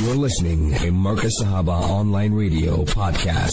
You're listening to Marcus Sahaba Online Radio Podcast.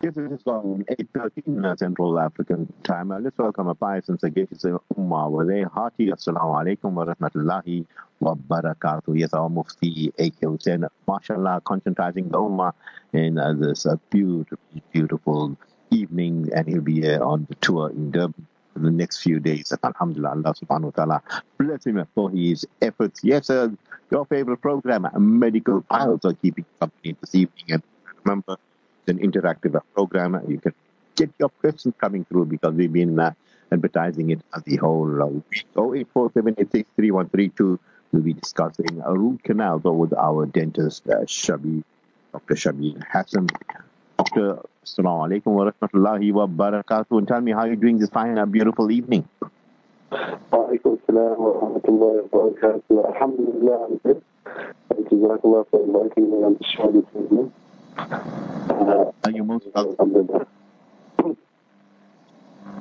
This is on 8.13 Central African time. Uh, let's welcome a pious and sagacious Ummah a hearty Assalamu alaikum wa rahmatullahi wa barakatuh. Yes, our Mufti A.K. Hussain, mashallah, concentrating the Ummah in uh, this uh, beautiful, beautiful evening, and he'll be uh, on the tour in Durban in the next few days. Alhamdulillah, Allah subhanahu wa ta'ala bless him for his efforts. Yes, uh, your favorite program, Medical Files, are keeping company this evening. And remember, it's an interactive program. You can get your questions coming through because we've been uh, advertising it the whole uh, week. 08478633132. We'll be discussing root canal with our dentist, uh, Shabi, Dr. Shabeer Hassim. Doctor, Assalamu alaikum wa rahmatullahi wa barakatuh. And tell me how you're doing this fine, uh, beautiful evening. وعليكم السلام ورحمة الله وبركاته الحمد لله على ذلك جزاك الله for inviting me on the show this evening uh, Are you most welcome? Alhamdulillah.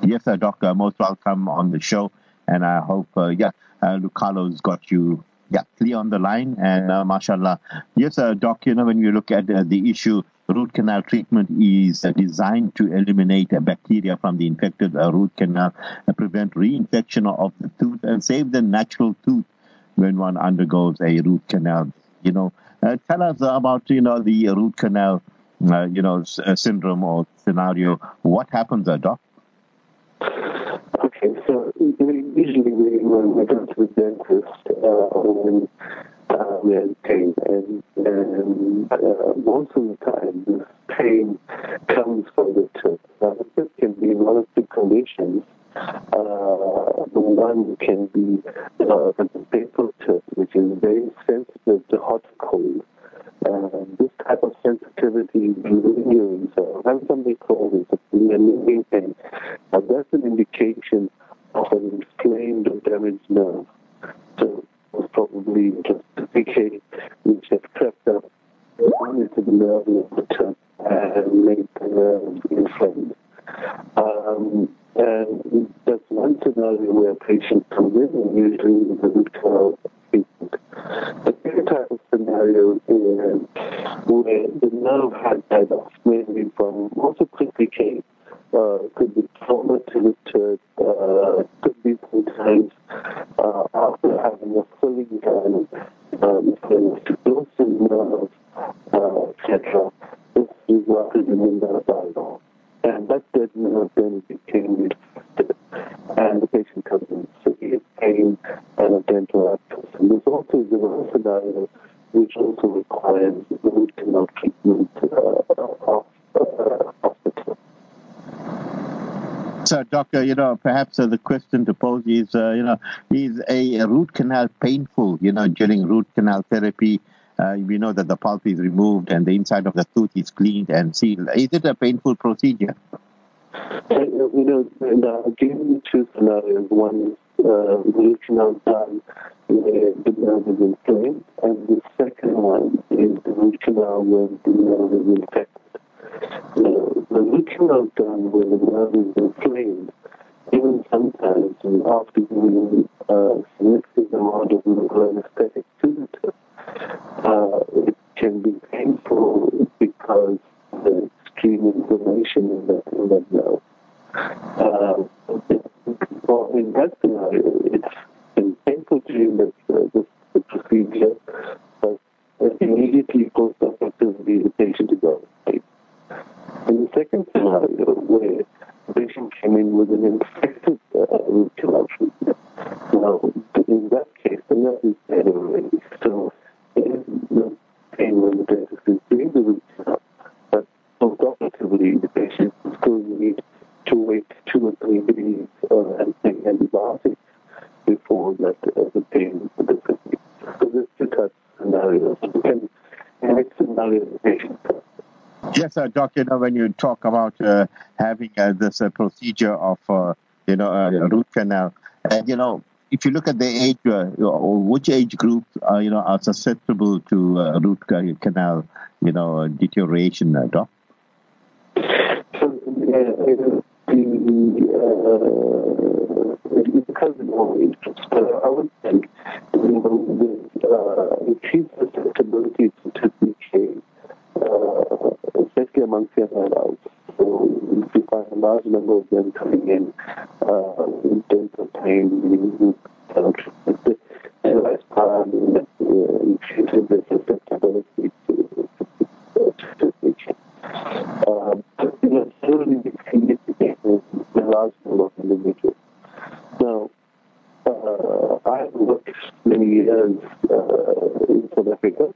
Yes, sir, Doctor. Most welcome on the show. And I hope, uh, yeah, uh, Lucalo's got you, yeah, clear on the line. And uh, mashallah. Yes, uh, Doc, you know, when you look at uh, the issue, root canal treatment is uh, designed to eliminate bacteria from the infected uh, root canal prevent reinfection of the tooth and save the natural tooth when one undergoes a root canal. You know, uh, tell us about, you know, the root canal, uh, you know, s- uh, syndrome or scenario. What happens, uh, Doc? Okay, so usually we, when we go to the dentist, uh, uh, we're pain, and, and uh, most of the time this pain comes from the tooth. Now, this can be one of two conditions. Uh, the one can be uh, the painful tooth, which is very sensitive to hot cold. Uh, this type of sensitivity lingering, so when somebody calls it a lingering pain, now that's an indication of an inflamed or damaged nerve. So it's probably just a decay which has crept up into the nerve the tooth and made the nerve inflamed. Um, and that's one scenario where a patient comes in and usually with a root canal treatment. The second type of scenario is where the nerve has died off, mainly from also quick decay. Uh, could be trauma to uh, could be sometimes uh, after having a filling and um, explosive nerve, uh, etc. This resulted in the nerve dying. And that dead nerve then became and the patient comes in severe pain and a dental abscess. And there's also the scenario which also requires root canal treatment uh, of, uh, of the tooth. So, doctor, you know, perhaps uh, the question to pose is, uh, you know, is a root canal painful? You know, during root canal therapy, uh, we know that the pulp is removed and the inside of the tooth is cleaned and sealed. Is it a painful procedure? Uh, you know, uh, given two scenarios, one uh, root canal done the nerve is inflamed, and the second one is the root canal where the nerve is infected. Uh, the root canal done where the nerve is inflamed, even sometimes and after giving a significant amount of local anesthetic to the uh, it can be painful because the extreme inflammation in that, in that nerve. Uh, well, in that scenario, it's been painful during the, the, the procedure, but immediately post-operatively the patient is all right. In the second scenario, where the patient came in with an infected uh, root treatment, now, in that case, the nerve is dead already. So, there is no pain when the dentist is doing the root canal. But post-operatively, the patient still need to wait two or three days uh, and take antibiotics before that uh, the pain disappears. So there's two types of scenarios. And in which scenario the patient comes. Yes, uh, Doc, you know, when you talk about uh, having uh, this uh, procedure of, uh, you know, uh, root canal, and, you know, if you look at the age, uh, or which age group, uh, you know, are susceptible to uh, root canal, you know, deterioration, uh, Doc? So, uh, the, uh, it depends on all age groups, but I would think, you know, the uh, increased susceptibility large number of them coming in uh, in terms of part that uh, increases the susceptibility to, uh, you significant large number of individuals. Now, uh, I have worked many years uh, in South Africa,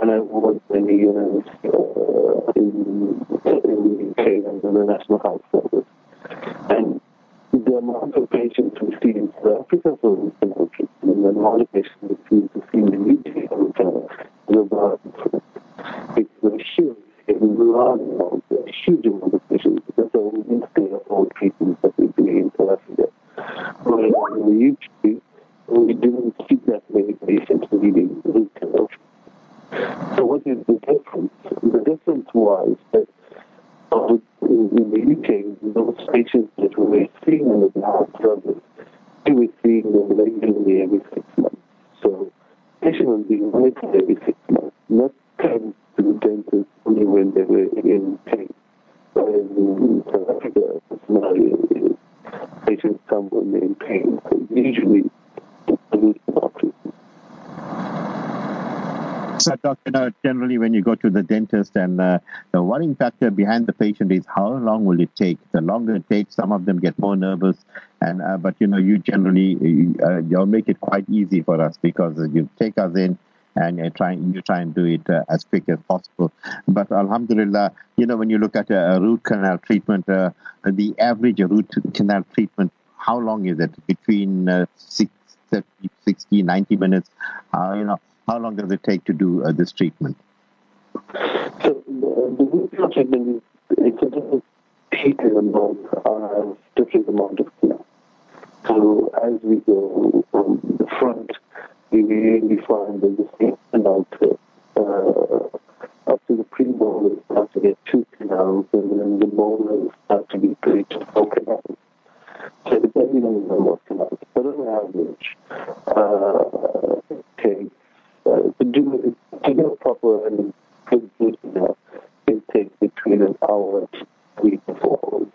and I worked many years uh, in, in the National Health Service. And uh, the worrying factor behind the patient is how long will it take? The longer it takes, some of them get more nervous. And uh, but you know, you generally uh, you'll make it quite easy for us because you take us in and you try you try and do it uh, as quick as possible. But Alhamdulillah, you know, when you look at a, a root canal treatment, uh, the average root canal treatment, how long is it? Between uh, six, 60, 90 minutes. Uh, you know, how long does it take to do uh, this treatment? The, canal treatment it's a different heating amount, uh, different amount of canal. So as we go from the front, we really find that the skin canal uh, up to the premolar start to get two canals, and then the molars start to be three canals. So depending on the number of canals, but on average, uh, it takes uh, to do to a proper and it takes between an hour and three to four.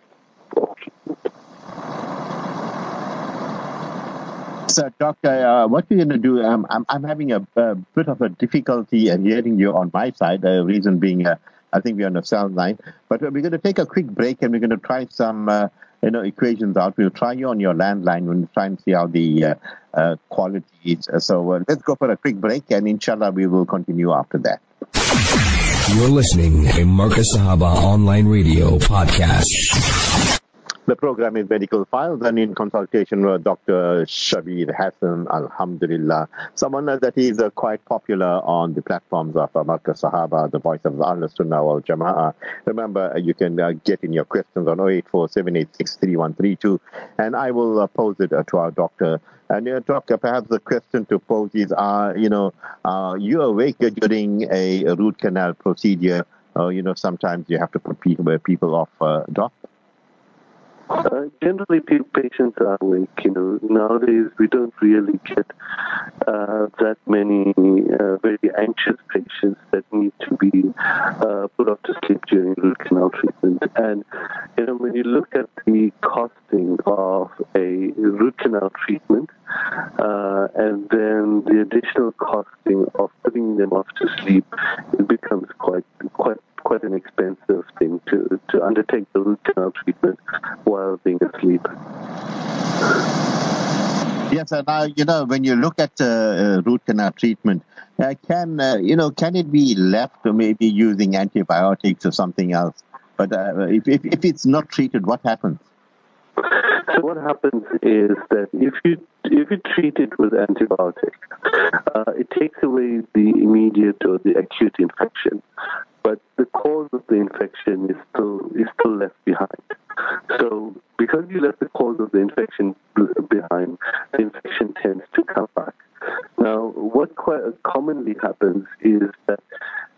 So, doctor, uh, what we're going to do, um, I'm, I'm having a, a bit of a difficulty in hearing you on my side. The reason being, uh, I think we're on a sound line. But we're going to take a quick break and we're going to try some, uh, you know, equations out. We'll try you on your landline. We'll try and see how the uh, uh, quality is. So uh, let's go for a quick break and inshallah we will continue after that. You're listening to Marcus Sahaba Online Radio Podcast. The program is Medical Files and in consultation with Dr. Shabeer Hassim, Alhamdulillah. Someone that is uh, quite popular on the platforms of uh, Marcus Sahaba, the voice of Ahl Sunnah wal Jama'ah. Remember, uh, you can uh, get in your questions on 084 and I will uh, pose it uh, to our doctor. And uh, doctor, perhaps the question to pose is, uh, you know, uh, you awake during a, a root canal procedure? Uh, you know, sometimes you have to put people, people off, uh, doc. Uh, generally, patients are awake. You know, nowadays we don't really get uh, that many uh, very anxious patients that need to be uh, put off to sleep during root canal treatment. And you know, when you look at the costing of a root canal treatment, uh, and then the additional costing of putting them off to sleep, it becomes quite quite quite an expensive thing to, to undertake the root canal treatment while being asleep. Yes, and uh, you know when you look at uh, uh, root canal treatment, uh, can uh, you know can it be left or maybe using antibiotics or something else? But uh, if, if if it's not treated, what happens? So what happens is that if you if you treat it with antibiotics, uh, it takes away the immediate or the acute infection, but the cause of the infection is still is still left behind. So because you left the cause of the infection behind, the infection tends to come back. Now, what quite commonly happens is that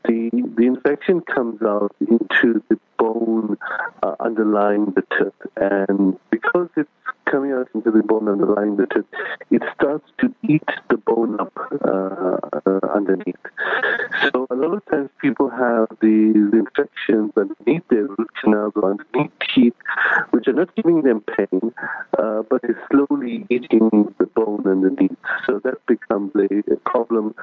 the the infection comes out into the bone uh, underlying the tooth, and because it's coming out into the bone underlying the tooth, it starts to eat the bone up uh, underneath. So a lot of times people have these infections underneath their root canals or underneath teeth, which are not giving them pain, uh, but is slowly eating the bone underneath. So that becomes a, a problem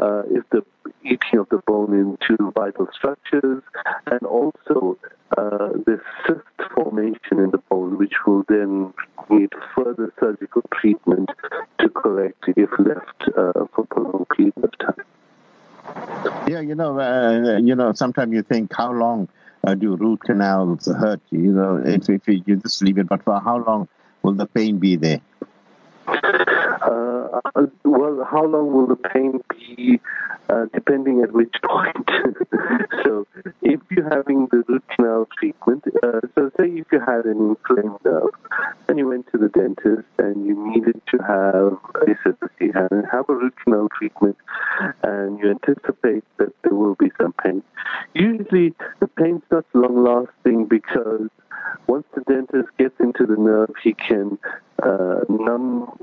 uh, if the eating of the bone into vital structures and also uh, the cyst formation in the bone, which will then need further surgical treatment to correct if left uh, for prolonged period of time. Yeah, you know, uh, you know. Sometimes you think, how long uh, do root canals hurt? You know, if, if you just leave it, but for how long will the pain be there? Uh, well, how long will the pain be? Uh, depending at which point. so, if you're having the root canal treatment, uh, so say if you had an inflamed nerve and you went to the dentist and you needed to have a surgery and have a root canal treatment, and you anticipate that there will be some pain. Usually, the pain's not long lasting because once the dentist gets into the nerve, he can uh, numb,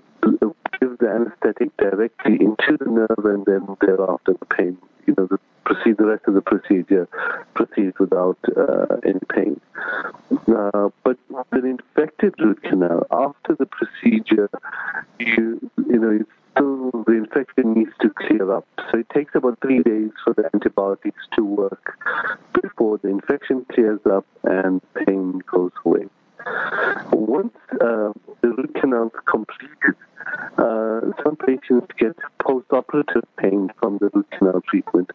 the anesthetic directly into the nerve, and then thereafter the pain, you know, the proceed the rest of the procedure proceeds without uh, any pain. Uh, but with an infected root canal, after the procedure, you you know it's still the infection needs to clear up. So it takes about three days for the antibiotics to work before the infection clears up and pain goes away. Once uh, the root canal is completed, uh, some patients get post-operative pain from the root canal treatment,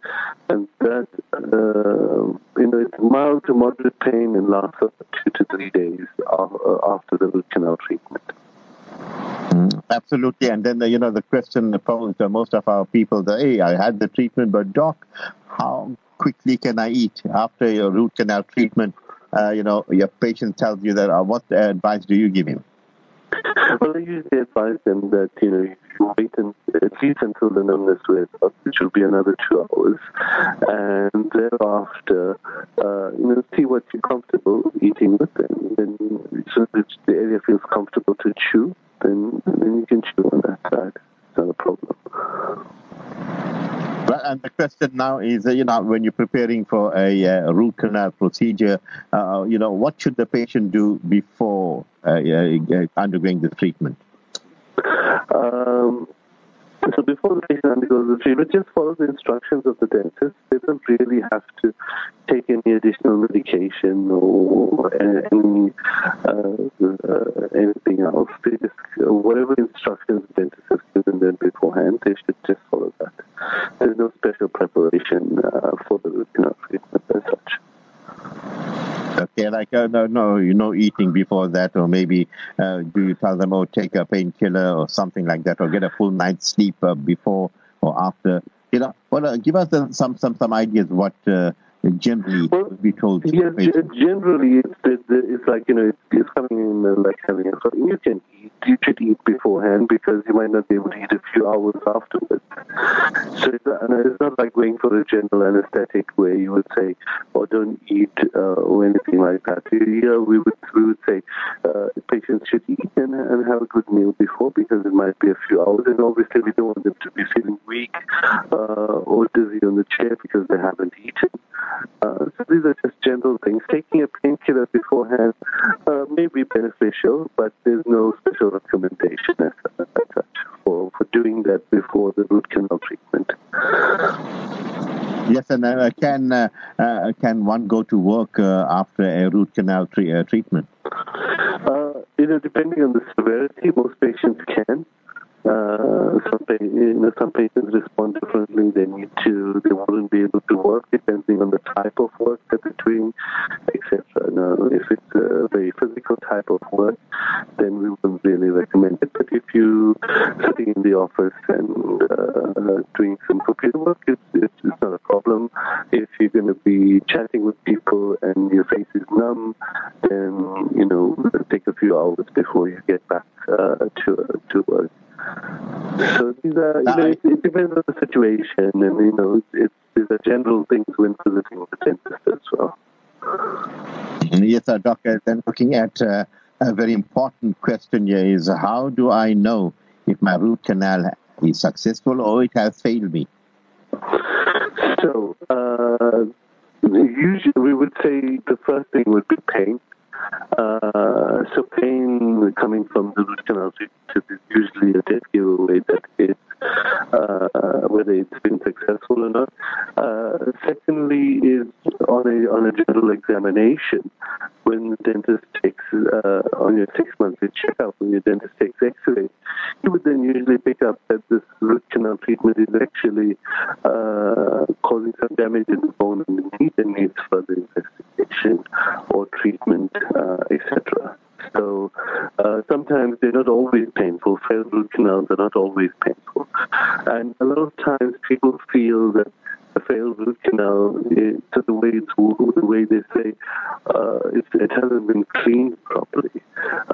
and that uh, you know it's mild to moderate pain and lasts up two to three days after the root canal treatment. Mm, absolutely, and then the, you know the question posed to most of our people: the, "Hey, I had the treatment, but doc, how quickly can I eat after your root canal treatment?" uh, you know, your patient tells you that, uh, what advice do you give him? Well, I usually advise them that, you know, you wait and, at least until the numbness wears off, which will be another two hours. And thereafter, uh, you know, see what you're comfortable eating with. And then, so that the area feels comfortable to chew, then, then you can chew on that side. It's not a problem. And the question now is, uh, you know, when you're preparing for a, uh, root canal procedure, uh, you know, what should the patient do before uh, uh, undergoing the treatment? Um, so before the patient undergoes the treatment, just follow the instructions of the dentist. They don't really have to take any additional medication or any uh, uh, anything else. They just whatever instructions the dentist has given them beforehand, they should just follow that. There's no special preparation uh, for the root canal treatment as such. Okay, like uh, no, no, you know, eating before that, or maybe uh, do you tell them, oh, take a painkiller or something like that, or get a full night's sleep uh, before or after? You know, well, uh, give us uh, some some some ideas what uh, generally well, be told. Yeah, generally it's, it's like you know it's coming in like having a you can eat you should eat beforehand because you might not be able to eat a few hours afterwards. So it's, and it's not like going for a general anesthetic where you would say, "Oh, don't eat" uh, or anything like that. Here we would we would say uh, patients should eat and, and have a good meal before because it might be a few hours, and obviously we don't want them to be feeling weak uh, or dizzy on the chair because they haven't eaten. Uh, these are just general things. Taking a painkiller beforehand uh, may be beneficial, but there's no special recommendation as, as such for, for doing that before the root canal treatment. Yes, and uh, can uh, uh, can one go to work uh, after a root canal tre- treatment? you know, depending on the severity, most patients can. Uh, some, you know, some patients respond differently. They need to, they wouldn't be able to work depending on the type of work that they're doing, etc. Now, if it's a very physical type of work, then we wouldn't really recommend it. But if you sitting in the office and uh, doing some computer work, it's, it's, not a problem. If you're going to be chatting with people and your face is numb, then you know take a few hours before you get back uh, to to work. So these are, you know, it, it, depends on the situation, and you know, it's, these are general things when visiting the dentist as well. Yes, sir, doctor. Then looking at uh, a very important question here is how do I know if my root canal is successful or it has failed me? So So, uh, usually we would say the first thing would be pain. Uh, so pain coming from the root canal is usually a dead giveaway that it's uh, whether it's been successful or not. Uh, secondly, is on a on a general examination when the dentist takes uh, on your six monthly checkup when your dentist takes X-ray, he would then usually pick up that this root canal treatment is actually uh, causing some damage in the bone underneath and needs further investigation or treatment, uh, etc. So uh, sometimes they're not always painful. Failed root canals are not always painful. And a lot of times people feel that the failed root canal, is, to the way it's the way they say, uh, it, it, hasn't been cleaned properly,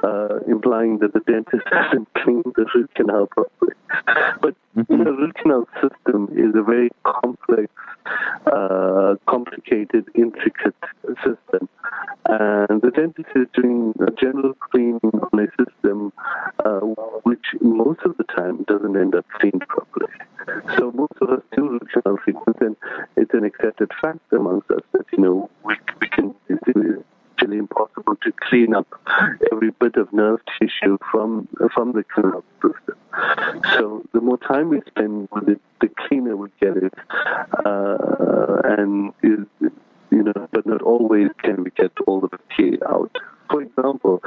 uh, implying that the dentist hasn't cleaned the root canal properly. But mm-hmm. the root canal system is a very complex, uh, complicated, intricate. And the dentist is doing a general cleaning on a system uh, which most of the time doesn't end up cleaned properly. So most of us do root treatment, and it's an accepted fact amongst us that, you know, we, we can, it's impossible to clean up every bit of nerve tissue from, from the canal system. So the more time we spend with it, the cleaner we get it, uh, and is, you know, but not always can we get all the bacteria out. For example,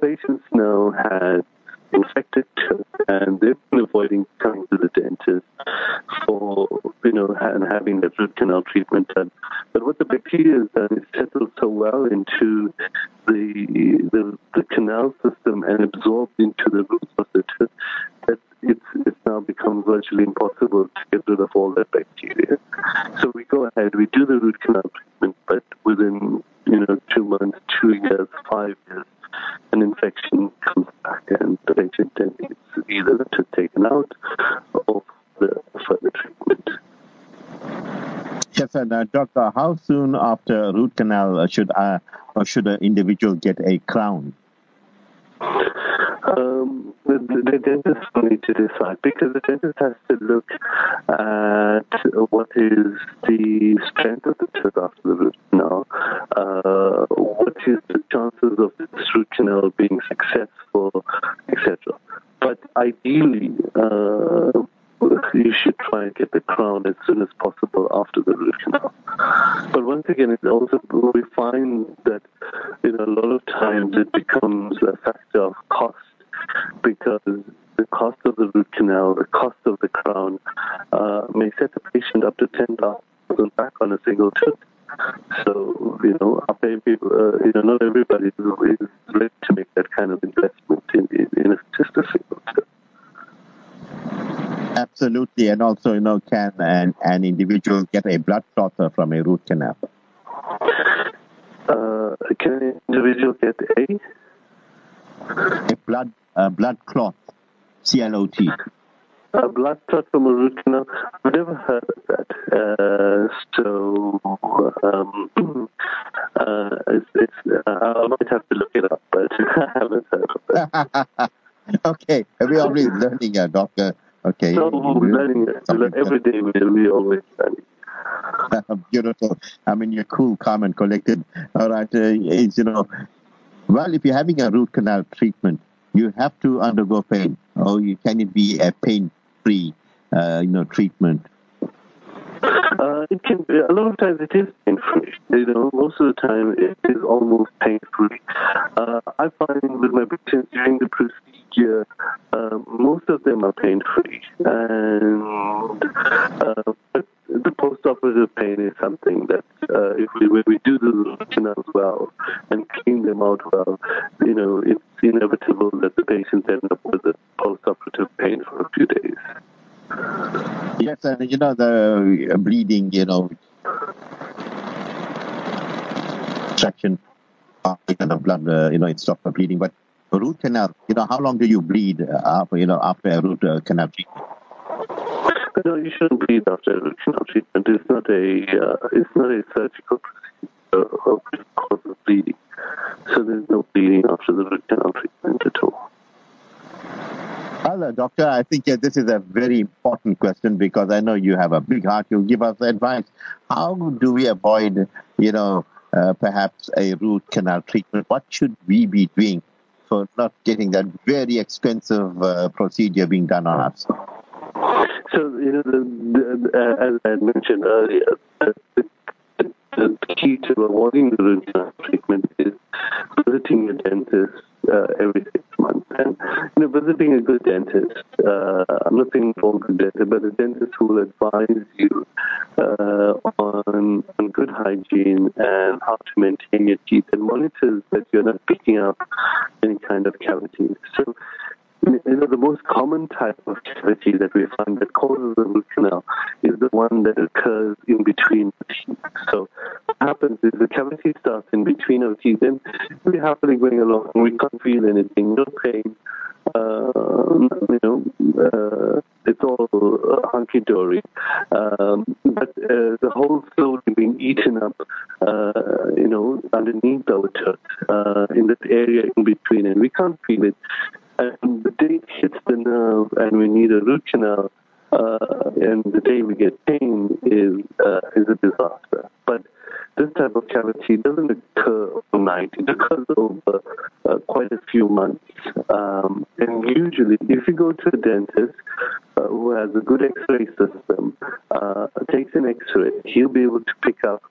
patients now had infected and they've been avoiding coming to the dentist for, you know, and having the root canal treatment done. But what the bacteria has done is settled so well into the, the, the canal system and absorbed into the roots of the tooth that it's, it's now become virtually impossible to get rid of all that bacteria. So we go ahead, we do the root canal treatment, but within, you know, two months, two years, five years, an infection comes back and the patient then needs either to taken out or the further treatment. Yes, and uh, how soon after root canal should uh, should an individual get a crown? Um, the, the, dentist will need to decide because the dentist has to look at what is the strength of the tooth after the root canal, uh, what is the chances of this root canal being successful, etc. But ideally, uh, you should try and get the crown as soon as possible after the root canal. But once again, it also we find that you know a lot of times it becomes a factor of cost because the cost of the root canal, the cost of the crown, uh, may set the patient up to ten thousand back on a single tooth. So you know, people, uh, you know, not everybody is ready to make that kind of investment in, in, in a, just a single tooth. Absolutely, and also, you know, can an, an individual get a blood clot from a root canal? Uh, can an individual get a? A blood, a blood clot, C-L-O-T. A blood clot from a root canal? I've never heard of that. Uh, so, um, uh, it's, it's, uh, I might have to look it up, but I haven't heard of that. okay, we're already learning, uh, Doctor. Okay. So we're learning every day. We always learning. Beautiful. I mean, you're cool, calm, and collected. All right. Uh, you know, well, if you're having a root canal treatment, you have to undergo pain. Or you can it be a pain-free, uh, you know, treatment? Uh, it can be, a lot of times it is pain free. You know, most of the time it is almost pain free. Uh, I find with my patients during the procedure, uh, most of them are pain free, and uh, the post-operative pain is something that uh, if we we do the root canals well and clean them out well, you know, it's inevitable that the patients end up with a post-operative pain for a few days. Yes, and you know the bleeding, you know, traction of the blood, uh, you know, it stops the bleeding. But root canal, you know, how long do you bleed uh, after, you know, after a root uh, canal treatment? No, you shouldn't bleed after a root canal treatment. It's not a, uh, it's not a surgical procedure of cause of bleeding. So there's no bleeding after the root canal treatment at all. Hello, doctor, I think uh, this is a very important question because I know you have a big heart. You'll give us advice. How do we avoid, you know, uh, perhaps a root canal treatment? What should we be doing for not getting that very expensive uh, procedure being done on us? So, you know, the, the, uh, as I mentioned earlier, the, key to avoiding the root canal treatment is visiting your dentist uh, every six months. And you know, visiting a good dentist, uh, I'm not saying for a good dentist, but a dentist who will advise you uh, on on good hygiene and how to maintain your teeth and monitors that you're not picking up any kind of cavities. So you know, the most common type of cavity that we find that causes the root canal is the one that occurs in between teeth. So what happens is the cavity starts in between our teeth and we're happily going along. We can't feel anything, no pain. Uh, you know, uh, it's all hunky dory. Um, but uh, the whole slowly being eaten up, uh, you know, underneath our tooth, uh, in that area in between, and we can't feel it and the day it hits the nerve and we need a root canal, uh, and the day we get pain is uh, is a disaster. But this type of cavity doesn't occur overnight. It occurs over uh, quite a few months. Um, and usually, if you go to a dentist uh, who has a good X-ray system, uh, takes an X-ray, he'll be able to pick up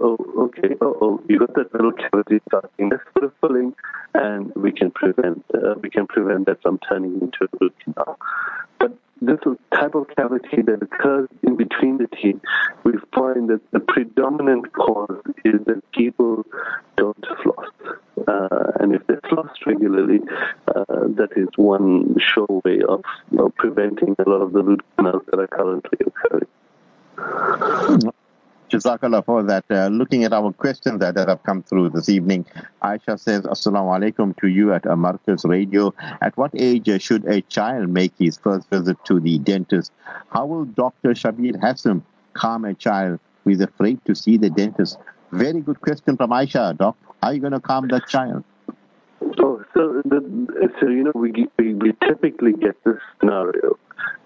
oh, okay, oh, you got that little cavity starting. Let's put a filling, and we can prevent uh, we can prevent that from turning into a root canal. But this type of cavity that occurs in between the teeth, we find that the predominant cause is that people don't floss. Uh, and if they floss regularly, uh, that is one sure way of you know, preventing a lot of the root canals that are currently occurring. Jazakallah for that. Uh, looking at our questions that, that have come through this evening, Aisha says, Assalamu alaikum to you at Marcus Radio. At what age should a child make his first visit to the dentist? How will Dr. Shabeer Hassim calm a child who is afraid to see the dentist? Very good question from Aisha, Doc. How are you going to calm that child? Oh, so, the, so you know, we, we, we typically get this scenario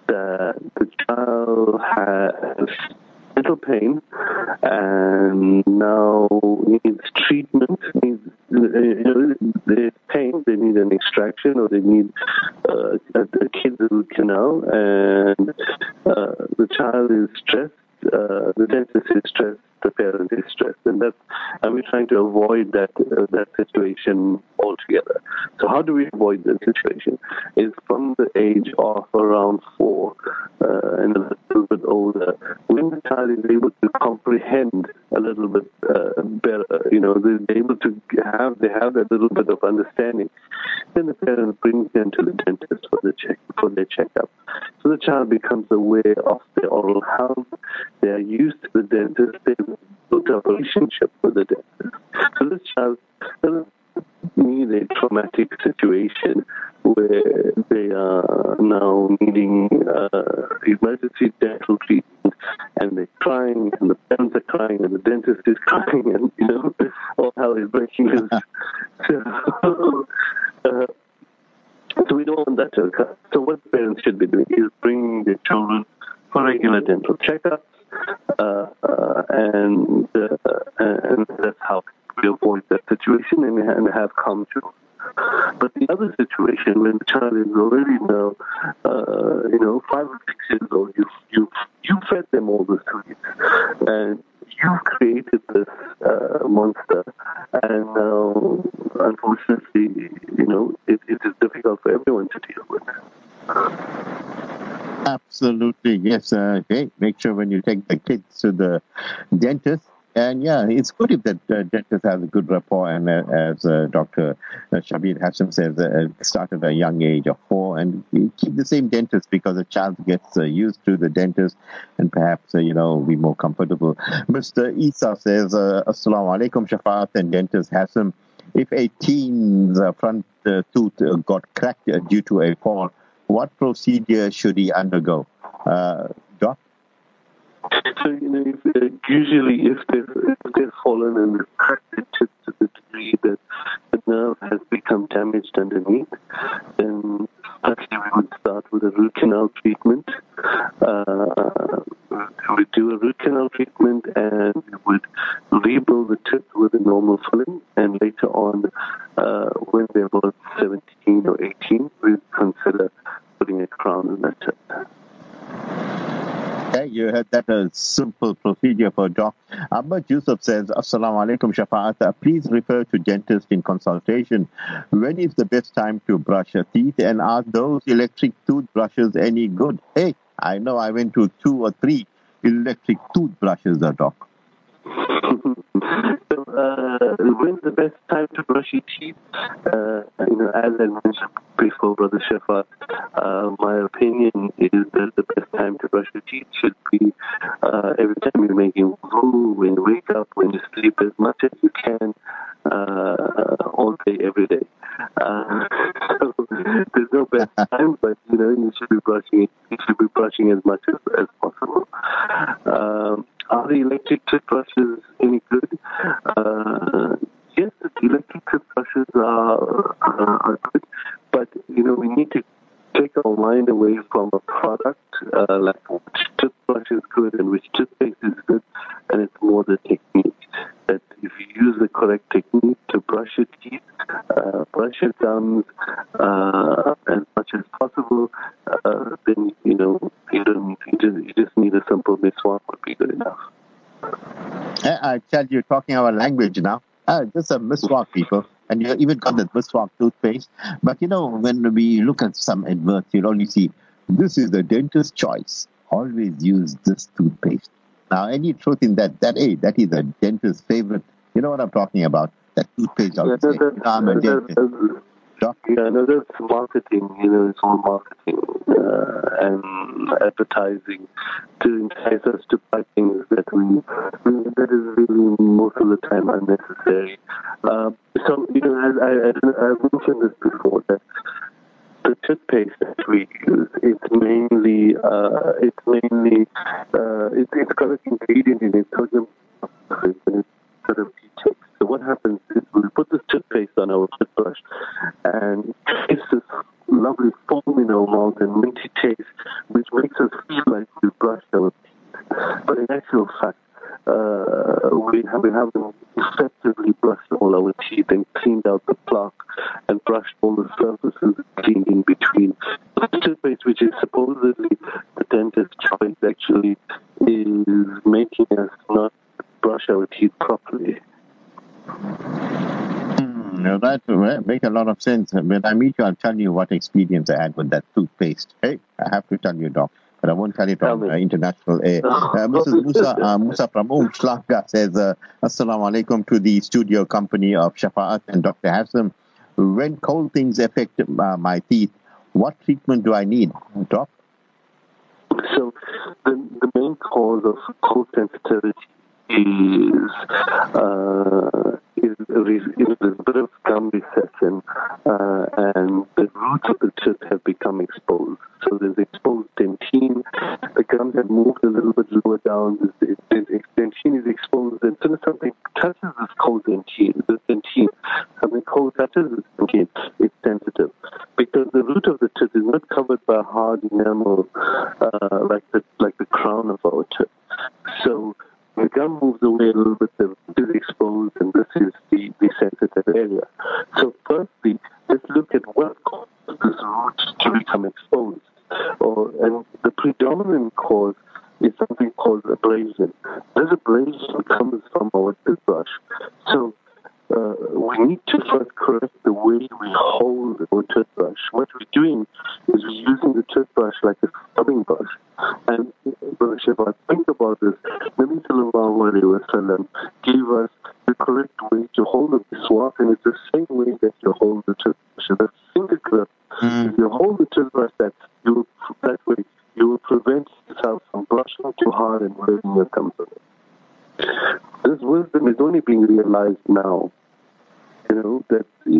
that the child has little pain and now needs treatment, needs uh, there's pain, they need an extraction or they need uh, a, a canal and uh, the child is stressed, uh, the dentist is stressed the parent is stressed, and that's and we're trying to avoid that uh, that situation altogether. So how do we avoid that situation? Is from the age of around four uh, and a little bit older, when the child is able to comprehend a little bit uh, better, you know, they're able to have they have that little bit of understanding. Then the parent brings them to the dentist for the check for their checkup. So the child becomes aware of their oral health. They are used to the dentist. They built a relationship with the dentist. So this child doesn't need a traumatic situation where they are now needing uh, emergency dental treatment and they're crying and the parents are crying and the dentist is crying and you know all hell is breaking loose. so, uh, so we don't want that to occur. So what parents should be doing is bringing their children for regular dental checkups uh, uh, and uh, and that's how we avoid that situation and, and have come to. But the other situation, when the child is already now, uh, you know, five or six years old, you you you fed them all the sweets, and you've created this uh, monster, and now, unfortunately, you know, it, it is difficult for everyone to deal with. Absolutely, yes. Uh, make sure when you take the kids to the dentist, and yeah, it's good if the uh, dentist has a good rapport. And uh, as uh, Dr. Uh, Shabeer Hassim says, uh, start at a young age of four, and keep the same dentist because the child gets uh, used to the dentist, and perhaps you know be more comfortable. Mr. Isa says, uh, "Assalamu alaikum, Shafaat and dentist Hassim. If a teen's front tooth got cracked due to a fall, what procedure should he undergo?" Doc? So, you know, if, uh, usually if they've, if they've fallen and cracked it to, to the degree that the nerve has become damaged underneath, then Actually, we would start with a root canal treatment. Uh, we would do a root canal treatment and we would rebuild the tip with a normal filling. And later on, uh, when they're about 17 or 18, we'd consider putting a crown in that tooth. Okay, you heard that a simple procedure for a Doc. Ahmad Yusuf says, Assalamu alaikum Shafaat. Uh, please refer to dentist in consultation. When is the best time to brush your teeth? And are those electric toothbrushes any good? Hey, I know I went to two or three electric toothbrushes, uh, Doc. uh, when's the best time to brush your teeth? Uh, you know, as I mentioned before, Brother Shafa, uh, my opinion is that the best time to brush your teeth should be uh, every time you're making wudu, when you wake up, when you sleep, as much as you can, uh, all day, every day. Uh, so there's no best time, but you know, you should be brushing it. You should be brushing as much as, as possible. Um, are the electric toothbrushes any good? Uh, yes, the electric toothbrushes are, are, are good, but you know we need to take our mind away from a product uh, like which toothbrush is good and which toothpaste is good, and it's more the technique. That if you use the correct technique to brush your teeth, uh, brush your gums uh, as much as possible, uh, then you know you don't need you just, you just need a simple miswak would be good enough. I tell you, talking our language now. Uh, just a miswak, people. And you even got the miswak toothpaste. But you know, when we look at some adverts, you'll only see this is the dentist's choice. Always use this toothpaste. Now, any truth in that? That hey, that is a dentist's favorite. You know what I'm talking about? That toothpaste. Yeah, that, that, dentist. Yeah, no, that's marketing. You know, it's all marketing uh, and advertising to entice us to buy things that we that is really most of the time unnecessary. Uh, so, you know, as I, I, I've mentioned this before that the toothpaste that we use, it's mainly, uh, it's mainly, uh, it, it's got an ingredient in it, sodium sort of what happens is we put this toothpaste on our toothbrush, and it's this lovely foam in our mouth and minty taste, which makes us feel like we brushed our teeth. But in actual fact, uh, we, have, we haven't effectively brushed all our teeth and cleaned out the plaque and brushed all the surfaces cleaned in between. The toothpaste, which is supposedly the dentist's choice, actually is making us not brush our teeth properly. Hmm, now that well, makes a lot of sense. When I meet you, I'll tell you what experience I had with that toothpaste. Hey, I have to tell you, Doc, but I won't tell it on uh, international air. Uh, Mrs. Musa, uh, Musa from Umhlanga says, uh, Assalamu alaikum to the studio company of Shafaat and Dr. Hassim. When cold things affect uh, my teeth, what treatment do I need, Doc? So, the, the main cause of cold sensitivity is uh, is, is a bit of gum recession, uh, and the roots of the tooth have become exposed. So there's exposed dentine. The gums have moved a little bit lower down. The, the dentine is exposed, and soon as something touches this cold dentine, this dentine, something cold touches this dentine, it's sensitive because the root of the tooth is not covered by hard enamel uh, like the like the crown of our tooth. So the gum moves away a little bit, the is exposed, and this is the, the sensitive area. So, firstly, let's look at what causes this root to become exposed. Or, and the predominant cause is something called abrasion. This abrasion comes from our toothbrush. So, uh, we need to first correct the way we hold our toothbrush. What we're doing is we're using the toothbrush like a scrubbing brush. And Brother Shafaat, think about this. Nabi Sallallahu Alaihi Wasallam gave us the correct way to hold the miswak, and it's the same way that you hold the toothbrush. The finger grip. Mm. If you hold the toothbrush that, you, that way, you will prevent yourself from brushing too hard and letting your gums away. This wisdom is only being realized now you know, that we,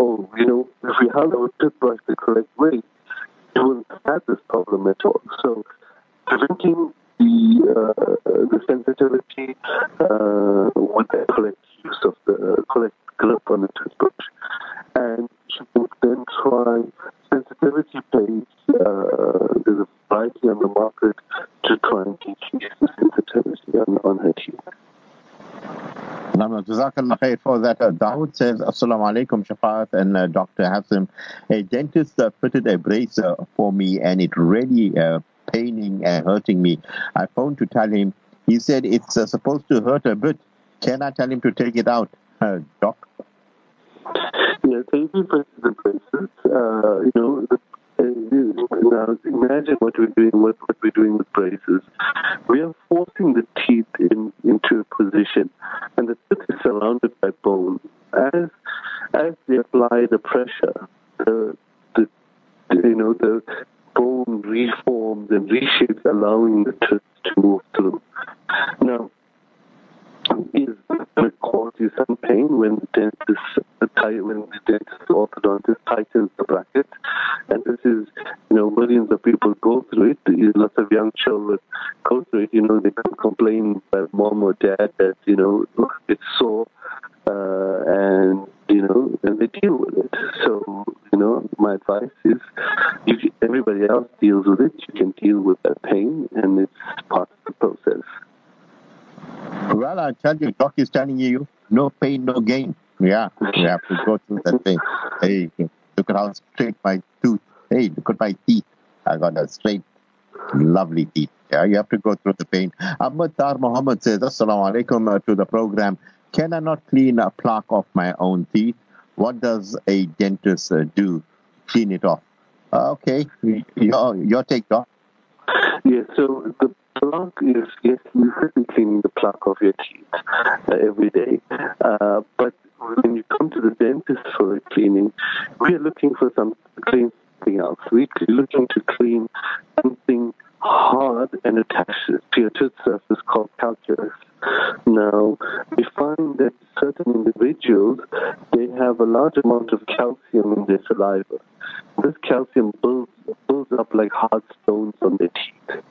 oh, you know, if we held our toothbrush the correct way, we wouldn't have this problem at all. So, preventing the uh, the sensitivity uh, with the correct use of the correct grip on the toothbrush, and you can then try Um, Jazakallah khair for says, Assalamu alaikum, Shafaat and uh, Dr. Hassim. A dentist uh, fitted a brace for me and it really uh, paining and hurting me. I phoned to tell him. He said it's uh, supposed to hurt a bit. Can I tell him to take it out, uh, Doc? Yeah, if you put the braces, you know, the, now uh, imagine what we're doing, what, what we're doing with braces. We are forcing the teeth in, into a position, and the tooth is surrounded by bone. As as they apply the pressure, the, the you know the bone reforms and reshapes, allowing the tooth to move through. Now, is going to cause you some pain when the dentist when the dentist orthodontist tightens the bracket. And this is, you know, millions of people go through it. Lots of young children go through it. You know, they complain by mom or dad that, you know, it's sore. Uh, and, you know, and they deal with it. So, you know, my advice is if everybody else deals with it, you can deal with that pain, and it's part of the process. Well, I tell you, doc is telling you, no pain, no gain. Yeah, you have to go through that thing. Hey, look at how straight my tooth. Hey, look at my teeth. I got a straight, lovely teeth. Yeah, you have to go through the pain. Ahmad Tar Muhammad says, Assalamu alaikum uh, to the program. Can I not clean a plaque off my own teeth? What does a dentist uh, do? Clean it off. Uh, okay, your, your take, Doc. Yeah, so the is, yes, you should be cleaning the plaque of your teeth uh, every day. Uh, but when you come to the dentist for a cleaning, we are looking for some clean something else. We're looking to clean something hard and attached to your tooth surface called calculus. Now, we find that certain individuals, they have a large amount of calcium in their saliva. This calcium builds, builds up like hard stones on their teeth.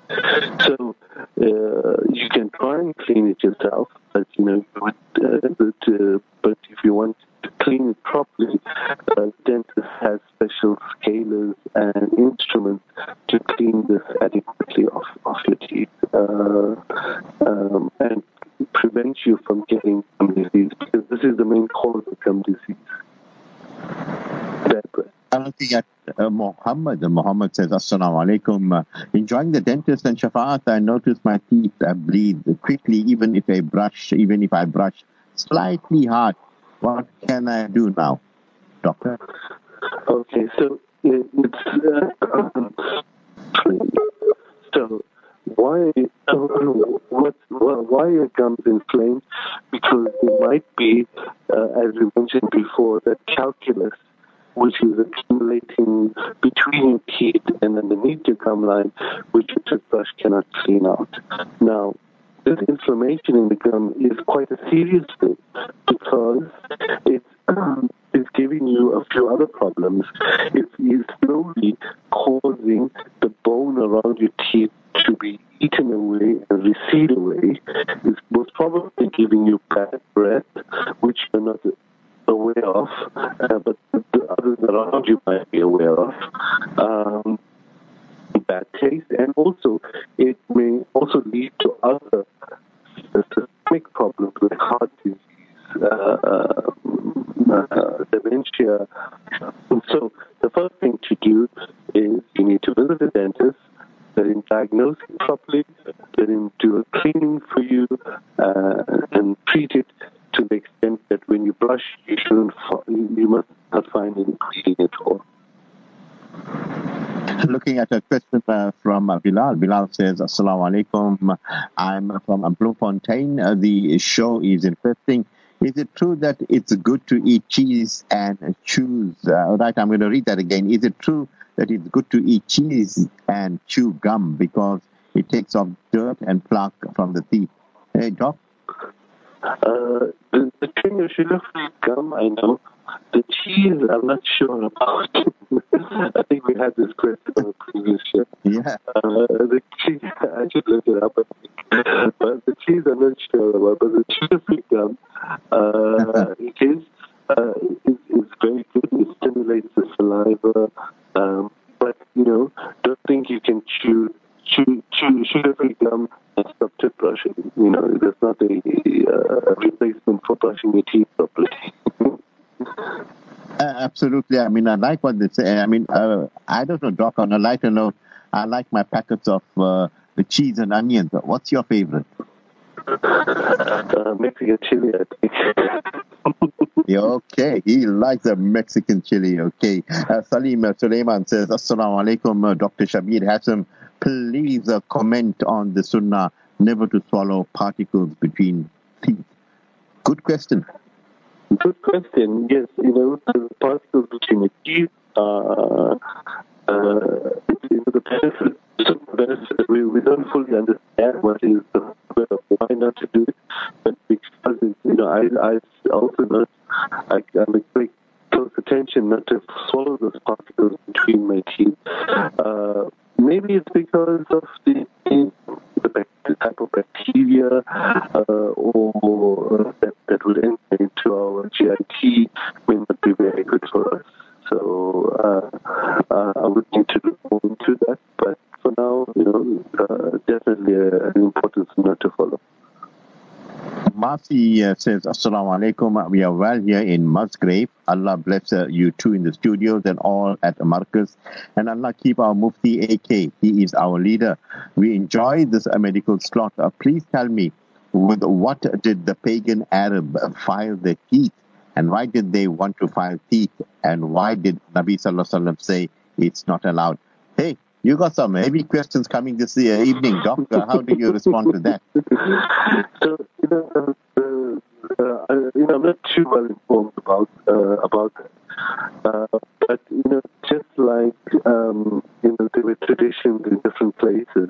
So uh, you can try and clean it yourself, but you know, but, uh, but, uh, but if you want clean it properly, uh, dentist has special scalers and instruments to clean this adequately off, off your teeth uh, um, and prevent you from getting gum disease because this is the main cause of gum disease. I'm looking at Muhammad. Muhammad says, Assalamu alaikum. Uh, enjoying the dentist and shafaat, I notice my teeth uh, bleed quickly, even if I brush, even if I brush slightly hard. What can I do now, doctor? Okay, so it's uh, so why what, why are gums inflamed? Because it might be, uh, as we mentioned before, that calculus which is accumulating between your teeth and underneath your gum line, which your toothbrush cannot clean out. Now, this inflammation in the gum is quite a serious thing because it's, um, it's giving you a few other problems. It is slowly causing the bone around your teeth to be eaten away and recede away. It's most probably giving you bad breath, which you're not aware of, uh, but the others around you might be aware of. Um, bad taste, and also it may also lead to other systemic problems with heart disease, uh, uh, uh, dementia. So the first thing to do is you need to visit a dentist, let him diagnose it properly, let him do a cleaning for you, uh, and treat it to the extent that when you brush, you shouldn't, you must not find any bleeding at all. Looking at a question uh, from uh, Bilal. Bilal says, Assalamu alaikum. I'm from Bloemfontein. Uh, the show is interesting. Is it true that it's good to eat cheese and choose? Uh, right, I'm going to read that again. Is it true that it's good to eat cheese and chew gum because it takes off dirt and plaque from the teeth? Hey, Doc? Uh, the, the thing is, you look at gum, I know. The cheese, I'm not sure about. I think we had this question on the previous show. Yeah. Uh, the cheese, I should look it up. but the cheese, I'm not sure about. But the cheese gum, uh, it is, uh, it's very good. It stimulates the saliva. Um, but, you know, don't think you can chew, chew, chew sugar-free gum and stop tooth toothbrushing. You know, there's not a uh, replacement for brushing your teeth properly. Uh, absolutely. I mean, I like what they say. I mean, uh, I don't know, Doc, on a lighter note, I like my packets of uh, the cheese and onions. What's your favorite? Uh, Mexican chili, I think. okay, he likes a Mexican chili. Okay. Uh, Salim uh, Suleiman says, Assalamu alaikum, uh, Dr. Shabeer Hassim. Please uh, comment on the sunnah never to swallow particles between teeth. Good question. Good question. Yes, you know, the the teeth, uh, uh, the benefit, benefit we, we don't fully understand what is the why not to do it, but because it's, you know, I, I also not, I, I make very close attention not to swallow those particles between my teeth. Uh, maybe it's because of the, the, the type of bacteria uh, or that, that would enter into our GIT may not be very good for us. So uh, uh, I would need to look into that. But for now, you know, uh, definitely an important not to follow. Marcy uh, says, Assalamu alaikum. We are well here in Musgrave. Allah bless uh, you too in the studios and all at Marcus. And Allah keep our Mufti AK. He is our leader. We enjoy this uh, medical slot. Uh, please tell me, with what did the pagan Arab file their teeth? And why did they want to file teeth? And why did Nabi Sallallahu Alaihi Wasallam say it's not allowed? Hey, you got some heavy questions coming this uh, evening, Doctor. How do you respond to that? So, you know, uh, uh, you know, I'm not too well informed about uh, about that. Uh, but you know, just like um, you know, there were traditions in different places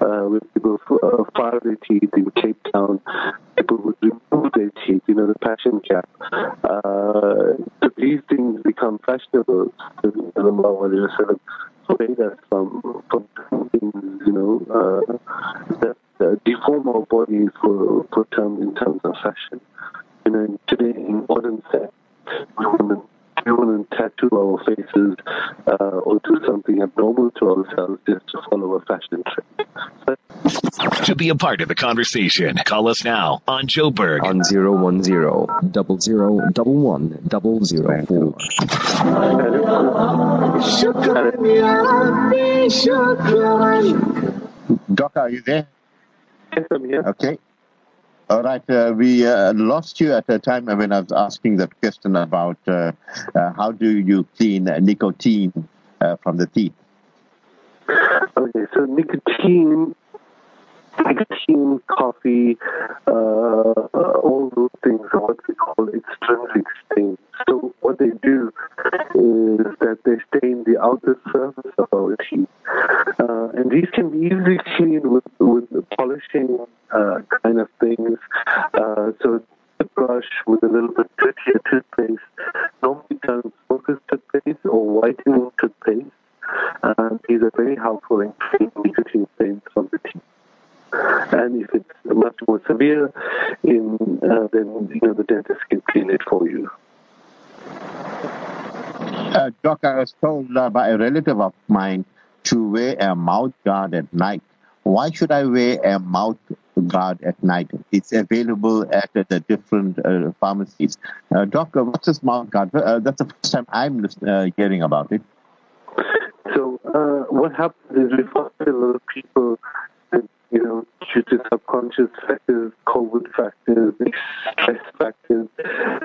uh, where people uh, file their teeth in Cape Town. People would remove their teeth, you know, the passion gap. Uh, these things become fashionable. Forbade us from from things, you know, uh, that uh, deform our bodies for for terms in terms of fashion. You know, today in modern set, we to we want to tattoo our faces uh, or do something abnormal to ourselves just to follow a fashion trend. But to be a part of the conversation, call us now on Joburg on 010 double zero double one double zero four. Doc, are you there? yes, I'm here. Okay. All right. Uh, we uh, lost you at a time when I was asking that question about uh, uh how do you clean nicotine uh, from the teeth. Okay, so nicotine, nicotine, coffee, uh, all those things are what we call extrinsic stains. So what they do is that they stain the outer surface of our teeth, uh, and these can be easily cleaned with with polishing uh, kind of things. Uh, so a brush with a little bit grittier toothpaste, normally done focus toothpaste or whitening toothpaste. Uh, these are very helpful nicotine stains from the teeth. And if it's much more severe, in, uh, then you know the dentist can clean it for you. Uh, Doc, I was told uh, by a relative of mine to wear a mouth guard at night. Why should I wear a mouth guard at night? It's available at the different uh, pharmacies. Uh, Doctor, what's this mouth guard? Uh, that's the first time I'm uh, hearing about it. So uh, what happens is we find a lot of people, that, you know, due to subconscious factors, COVID factors, stress factors,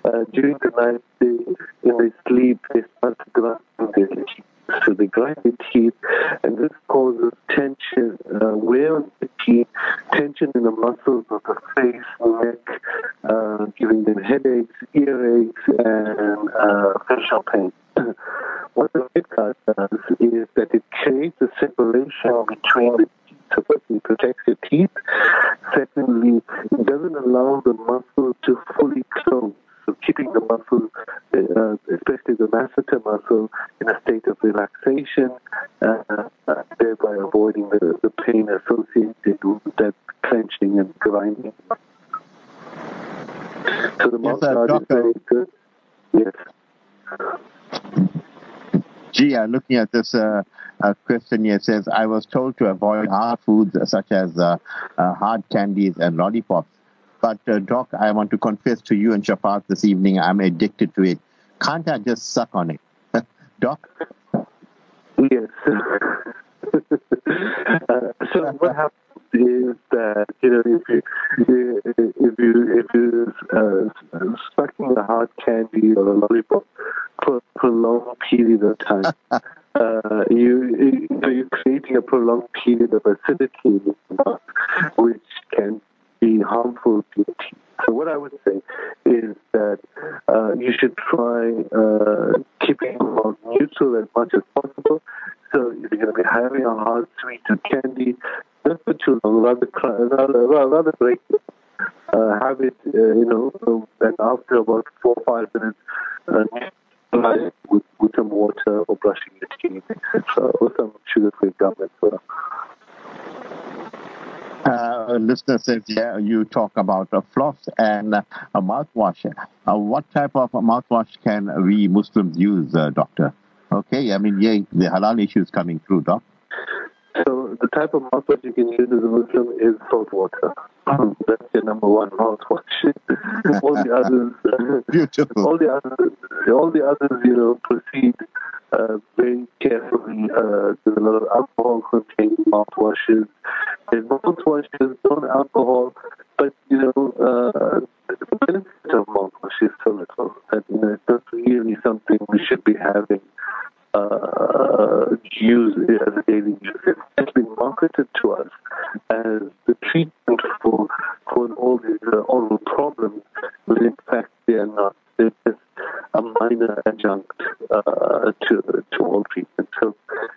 uh, during the night, they, in their sleep, they start to grind their teeth. So they grind their teeth, and this causes tension, uh, wear on the teeth, tension in the muscles of the face, neck, uh, giving them headaches, earaches, and uh, facial pain. what the guard does is that it creates a separation between the teeth. So firstly, it protects your teeth. Secondly, it doesn't allow the muscle to fully close. So keeping the muscle, uh, especially the masseter muscle, in a state of relaxation, uh, uh, thereby avoiding the, the pain associated with that clenching and grinding. So the Yes, mouth uh, is very good. Yes. Gee, I'm looking at this uh, uh, question here, it says, I was told to avoid hard foods such as uh, uh, hard candies and lollipops. But, uh, Doc, I want to confess to you and Shafaat this evening, I'm addicted to it. Can't I just suck on it? Doc? Yes. uh, so what happens is that you know if you if you if you uh, sucking a hard candy or a lollipop for a prolonged period of time, uh, you, you you're creating a prolonged period of acidity in your mouth, which can be harmful to your teeth. So what I would say is that uh, you should try uh, keeping mouth neutral as much as possible. So if you're going to be having a hard sweet candy, don't put too. Rather, rather, rather break. Uh, have it, uh, you know, and after about four or five minutes, uh, with, with some water or brushing your teeth, etc., or some sugar-free gum well. Uh, listener says, yeah, you talk about a floss and a mouthwash. Uh, what type of mouthwash can we Muslims use, uh, doctor? Okay, I mean, yeah, the halal issue is coming through, doc. So the type of mouthwash you can use as a Muslim is salt water. Um, that's your number one mouthwash. all the others, Beautiful. all the others, all the others, you know, proceed uh, very carefully. Uh, there's a lot of alcohol-containing mouthwashes. There's mouthwashes non-alcohol, but you know, uh, the benefit of mouthwash is so little that you know it's not really something we should be having uh, use as a daily. It's been marketed to us as the treatment for for all these uh, oral problems, but in fact they are not. They're just a minor adjunct uh, to to all treatment. So,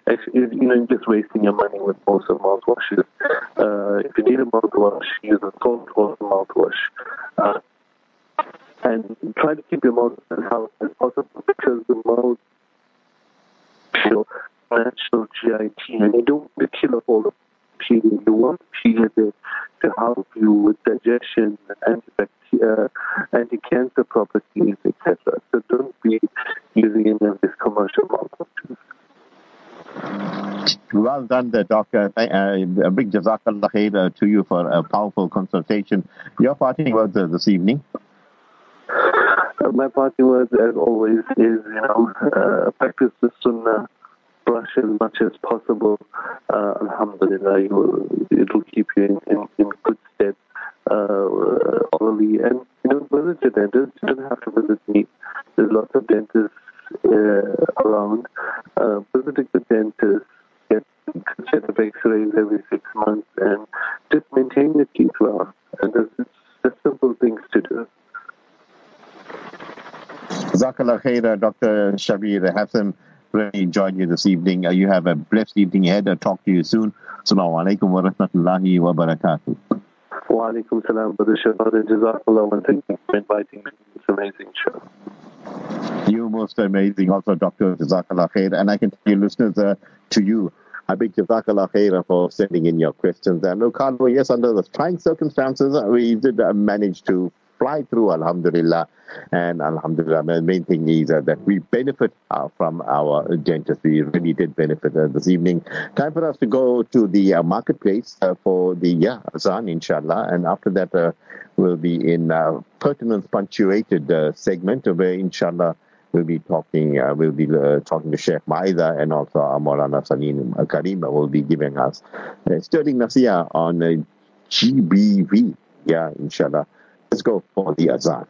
actually, you know, you're just wasting your money with most of mouthwashes. Uh, if you need a mouthwash, use a salt water mouthwash. Uh, and try to keep your mouth as healthy as possible because the mouth your natural GIT, and you don't want to kill off all the bacteria. You want bacteria to, to help you with digestion, antibacteria, anti-cancer properties, etc. So don't be using any of these commercial mouthwashes. Well done, the doctor. Uh, a big jazakallah khair uh, to you for a powerful consultation. Your parting words uh, this evening? Uh, my parting words, as always, is you know uh, practice the sunnah, brush as much as possible. Uh, alhamdulillah, you it'll keep you in, in, in good stead uh, orally. And you know, visit the dentist. You don't have to visit me. There's lots of dentists uh, around. Uh, the dentist, get set of X-rays every six months, and just maintain your teeth well. And there's, just simple things to do. Jazakallah khair, Dr. Shabeer Hassim. Really enjoyed you this evening. Uh, you have a blessed evening ahead. I'll talk to you soon. Assalamu alaikum wa rahmatullahi wa barakatuh. Wa alaikum salam, Brother and Jazakallah, and thank you for inviting me to this amazing show. You're most amazing, also, Dr. Jazakallah khair. And I can tell you, listeners, uh, to you, a big Jazakallah khair for sending in your questions. And no, Carlo, yes, under the trying circumstances, we did uh, manage to fly through, Alhamdulillah. And Alhamdulillah, the main thing is uh, that we benefit uh, from our dentists. We really did benefit uh, this evening. Time for us to go to the uh, marketplace uh, for the yeah, Azan, inshallah. And after that, uh, we'll be in a pertinence punctuated segment where, inshallah, we'll be talking. Uh, we'll be uh, talking to Sheikh Maida and also Maulana Salim Karima will be giving us uh, sterling nasiya on uh, GBV. Yeah, inshallah. Let's go for the azan.